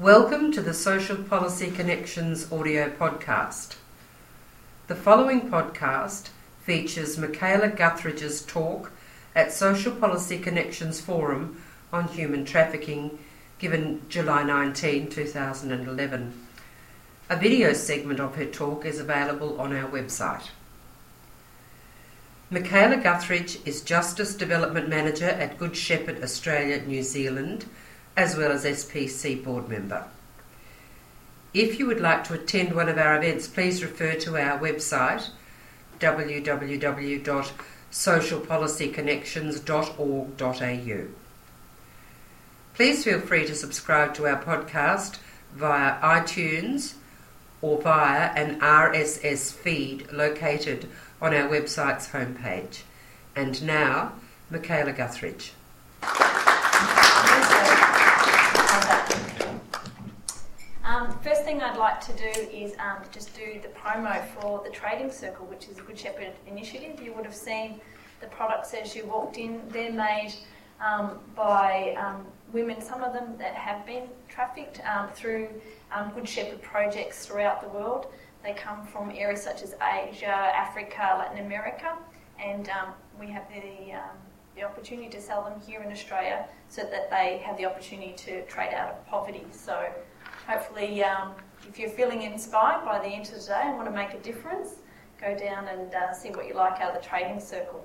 Welcome to the Social Policy Connections audio podcast. The following podcast features Michaela Guthridge's talk at Social Policy Connections Forum on Human Trafficking given July 19, 2011. A video segment of her talk is available on our website. Michaela Guthridge is Justice Development Manager at Good Shepherd Australia, New Zealand, as well as SPC board member. If you would like to attend one of our events, please refer to our website www.socialpolicyconnections.org.au. Please feel free to subscribe to our podcast via iTunes or via an RSS feed located on our website's homepage. And now, Michaela Guthridge. Um, first thing I'd like to do is um, just do the promo for the Trading Circle, which is a Good Shepherd initiative. You would have seen the products as you walked in. They're made um, by um, women, some of them that have been trafficked um, through um, Good Shepherd projects throughout the world. They come from areas such as Asia, Africa, Latin America, and we have the the opportunity to sell them here in Australia so that they have the opportunity to trade out of poverty. So hopefully, um, if you're feeling inspired by the end of today and want to make a difference, go down and uh, see what you like out of the trading circle.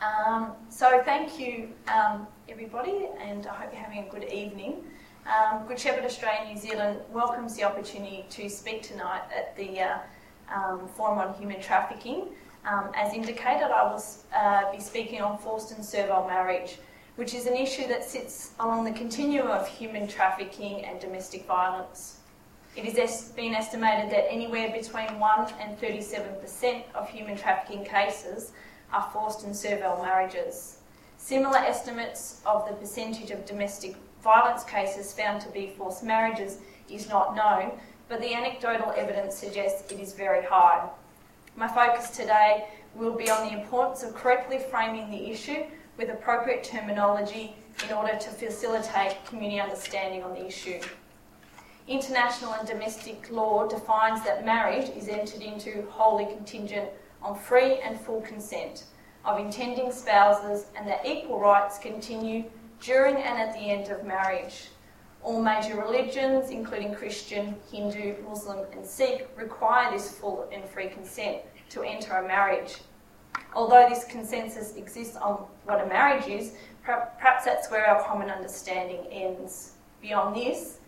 Um, so thank you, um, everybody, and I hope you're having a good evening. Um, good Shepherd Australia New Zealand welcomes the opportunity to speak tonight at the uh, um, Forum on Human Trafficking. Um, as indicated, I will uh, be speaking on forced and servile marriage, which is an issue that sits along the continuum of human trafficking and domestic violence. It has been estimated that anywhere between 1 and 37% of human trafficking cases are forced and servile marriages. Similar estimates of the percentage of domestic violence cases found to be forced marriages is not known, but the anecdotal evidence suggests it is very high. My focus today will be on the importance of correctly framing the issue with appropriate terminology in order to facilitate community understanding on the issue. International and domestic law defines that marriage is entered into wholly contingent on free and full consent of intending spouses and that equal rights continue during and at the end of marriage. All major religions, including Christian, Hindu, Muslim, and Sikh, require this full and free consent to enter a marriage. Although this consensus exists on what a marriage is, perhaps that's where our common understanding ends. Beyond this,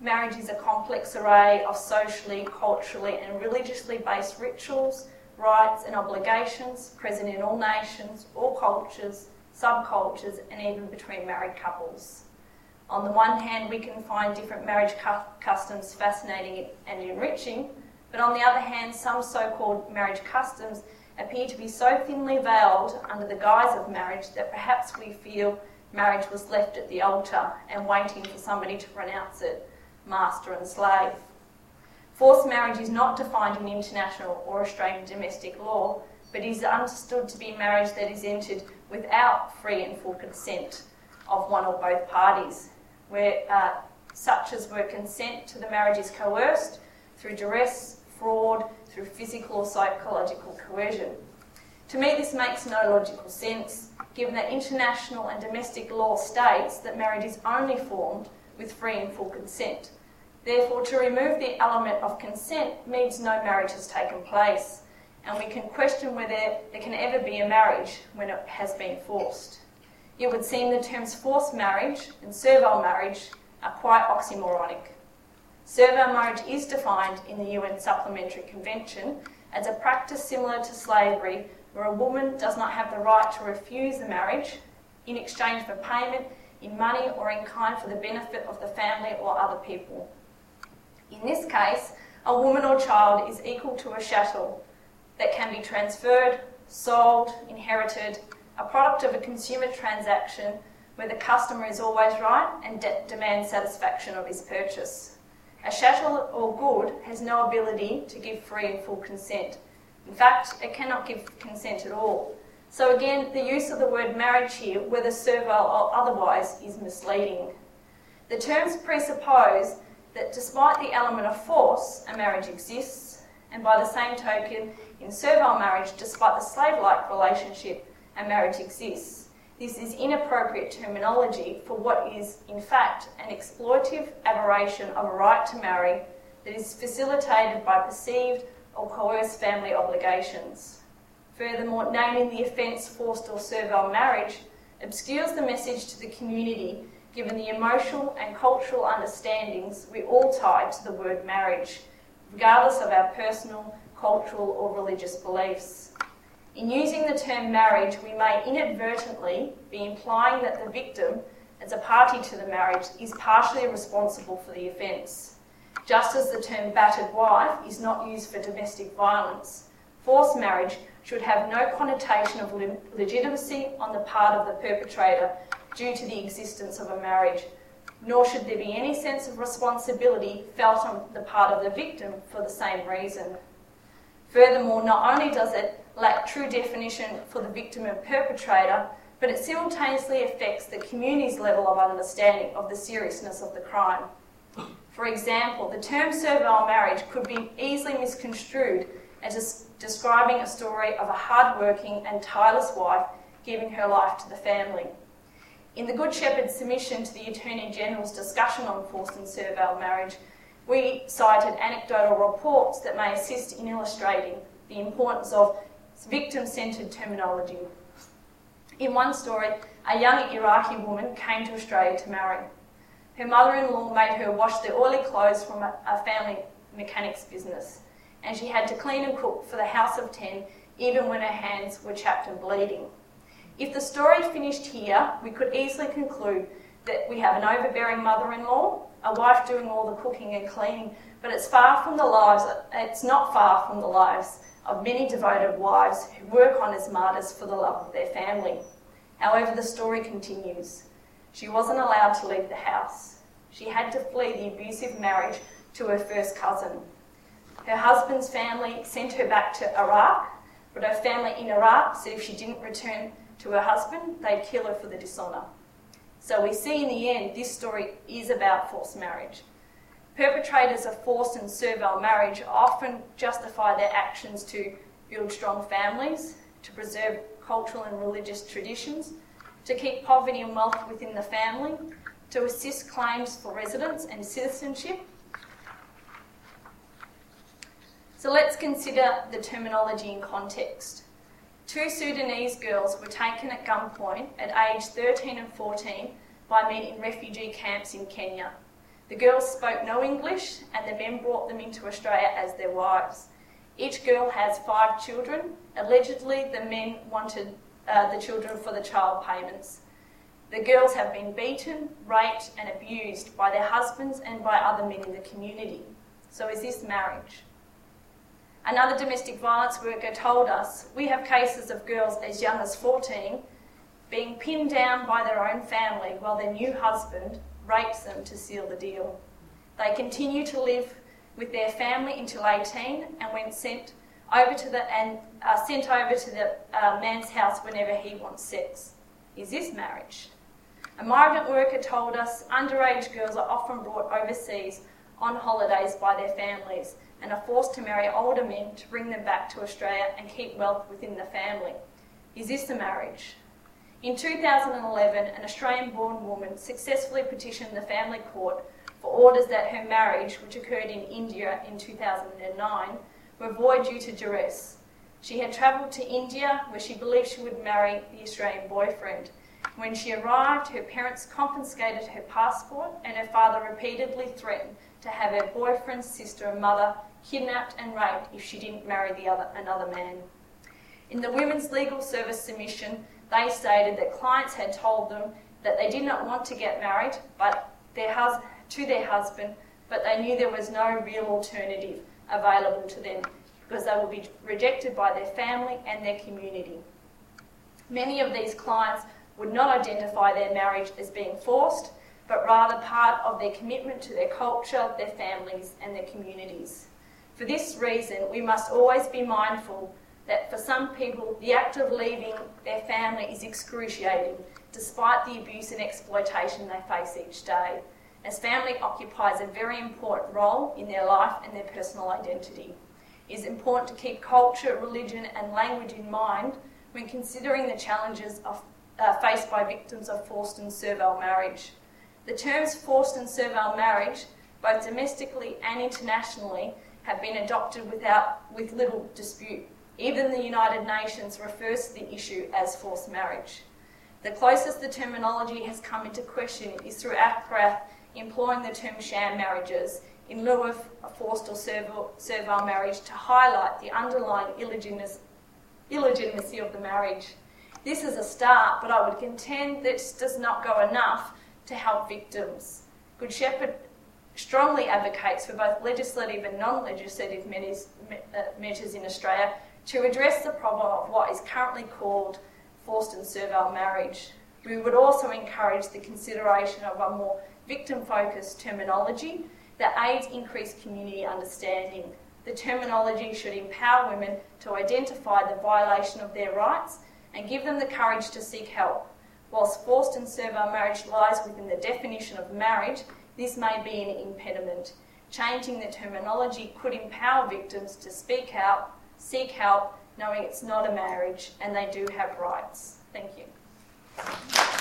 marriage is a complex array of socially, culturally, and religiously based rituals, rights, and obligations present in all nations, all cultures, subcultures, and even between married couples. On the one hand, we can find different marriage cu- customs fascinating and enriching, but on the other hand, some so called marriage customs appear to be so thinly veiled under the guise of marriage that perhaps we feel marriage was left at the altar and waiting for somebody to pronounce it master and slave. Forced marriage is not defined in international or Australian domestic law, but is understood to be marriage that is entered without free and full consent of one or both parties, where uh, such as where consent to the marriage is coerced through duress, fraud, through physical or psychological coercion. To me, this makes no logical sense, given that international and domestic law states that marriage is only formed with free and full consent. Therefore, to remove the element of consent means no marriage has taken place, and we can question whether there can ever be a marriage when it has been forced. It would seem the terms forced marriage and servile marriage are quite oxymoronic. Servile marriage is defined in the UN Supplementary Convention as a practice similar to slavery where a woman does not have the right to refuse the marriage in exchange for payment in money or in kind for the benefit of the family or other people. In this case, a woman or child is equal to a chattel that can be transferred, sold, inherited, a product of a consumer transaction where the customer is always right and de- demands satisfaction of his purchase. A chattel or good has no ability to give free and full consent. In fact, it cannot give consent at all. So again, the use of the word marriage here, whether servile or otherwise, is misleading. The terms presuppose that despite the element of force, a marriage exists, and by the same token, in servile marriage, despite the slave like relationship, a marriage exists. This is inappropriate terminology for what is, in fact, an exploitative aberration of a right to marry that is facilitated by perceived or coerced family obligations. Furthermore, naming the offence forced or servile marriage obscures the message to the community given the emotional and cultural understandings we all tie to the word marriage, regardless of our personal, cultural, or religious beliefs. In using the term marriage, we may inadvertently be implying that the victim, as a party to the marriage, is partially responsible for the offence. Just as the term battered wife is not used for domestic violence, forced marriage should have no connotation of legitimacy on the part of the perpetrator due to the existence of a marriage, nor should there be any sense of responsibility felt on the part of the victim for the same reason. Furthermore, not only does it lack true definition for the victim and perpetrator, but it simultaneously affects the community's level of understanding of the seriousness of the crime. For example, the term servile marriage could be easily misconstrued as describing a story of a hard-working and tireless wife giving her life to the family. In the Good Shepherd's submission to the Attorney General's discussion on forced and servile marriage, we cited anecdotal reports that may assist in illustrating the importance of victim centred terminology. In one story, a young Iraqi woman came to Australia to marry. Her mother in law made her wash the oily clothes from a, family mechanics business and she had to clean and cook for the house of ten even when her hands were chapped and bleeding. If the story finished here, we could easily conclude that we have an overbearing mother-in-law, a wife doing all the cooking and cleaning, but it's far from the lives, it's not far from the lives of many devoted wives who work on as martyrs for the love of their family. However, the story continues. She wasn't allowed to leave the house. She had to flee the abusive marriage to her first cousin, her husband's family sent her back to Iraq, but her family in Iraq said if she didn't return to her husband, they'd kill her for the dishonour. So we see in the end this story is about forced marriage. Perpetrators of forced and servile marriage often justify their actions to build strong families, to preserve cultural and religious traditions, to keep poverty and wealth within the family, to assist claims for residence and citizenship, So let's consider the terminology in context. Two Sudanese girls were taken at gunpoint at age 13 and 14 by men in refugee camps in Kenya. The girls spoke no English and the men brought them into Australia as their wives. Each girl has five children. Allegedly, the men wanted uh, the children for the child payments. The girls have been beaten, raped, and abused by their husbands and by other men in the community. So, is this marriage? Another domestic violence worker told us we have cases of girls as young as 14 being pinned down by their own family while their new husband rapes them to seal the deal. They continue to live with their family until 18 and when sent over to the and are sent over to the uh, man's house whenever he wants sex. Is this marriage? A migrant worker told us underage girls are often brought overseas on holidays by their families and are forced to marry older men to bring them back to Australia and keep wealth within the family. Is this a marriage? In 2011, an Australian born woman successfully petitioned the family court for orders that her marriage, which occurred in India in 2009, were void due to duress. She had travelled to India where she believed she would marry the Australian boyfriend. When she arrived, her parents confiscated her passport and her father repeatedly threatened to have her boyfriend's sister and mother kidnapped and raped if she didn't marry the other, another man. In the Women's Legal Service submission, they stated that clients had told them that they did not want to get married but their hus- to their husband, but they knew there was no real alternative available to them because they would be rejected by their family and their community. Many of these clients would not identify their marriage as being forced, but rather part of their commitment to their culture, their families, and their communities. For this reason, we must always be mindful that for some people, the act of leaving their family is excruciating, despite the abuse and exploitation they face each day. as family occupies a very important role in their life and their personal identity. It is important to keep culture, religion, and language in mind when considering the challenges of, uh, faced by victims of forced and servile marriage. The terms forced and servile marriage, both domestically and internationally, have been adopted without, with little dispute. Even the United Nations refers to the issue as forced marriage. The closest the terminology has come into question is through ACRATH employing the term sham marriages in lieu of forced or servile, servile marriage to highlight the underlying illegitimacy of the marriage. This is a start, but I would contend this does not go enough to help victims. Good Shepherd strongly advocates for both legislative and non legislative uh, measures in Australia to address the problem of what is currently called forced and servile marriage. We would also encourage the consideration of a more victim focused terminology that aids increased community understanding. The terminology should empower women to identify the violation of their rights and give them the courage to seek help. Whilst forced and servile marriage lies within the definition of marriage, this may be an impediment. Changing the terminology could empower victims to speak out, seek help, knowing it's not a marriage and they do have rights. Thank you.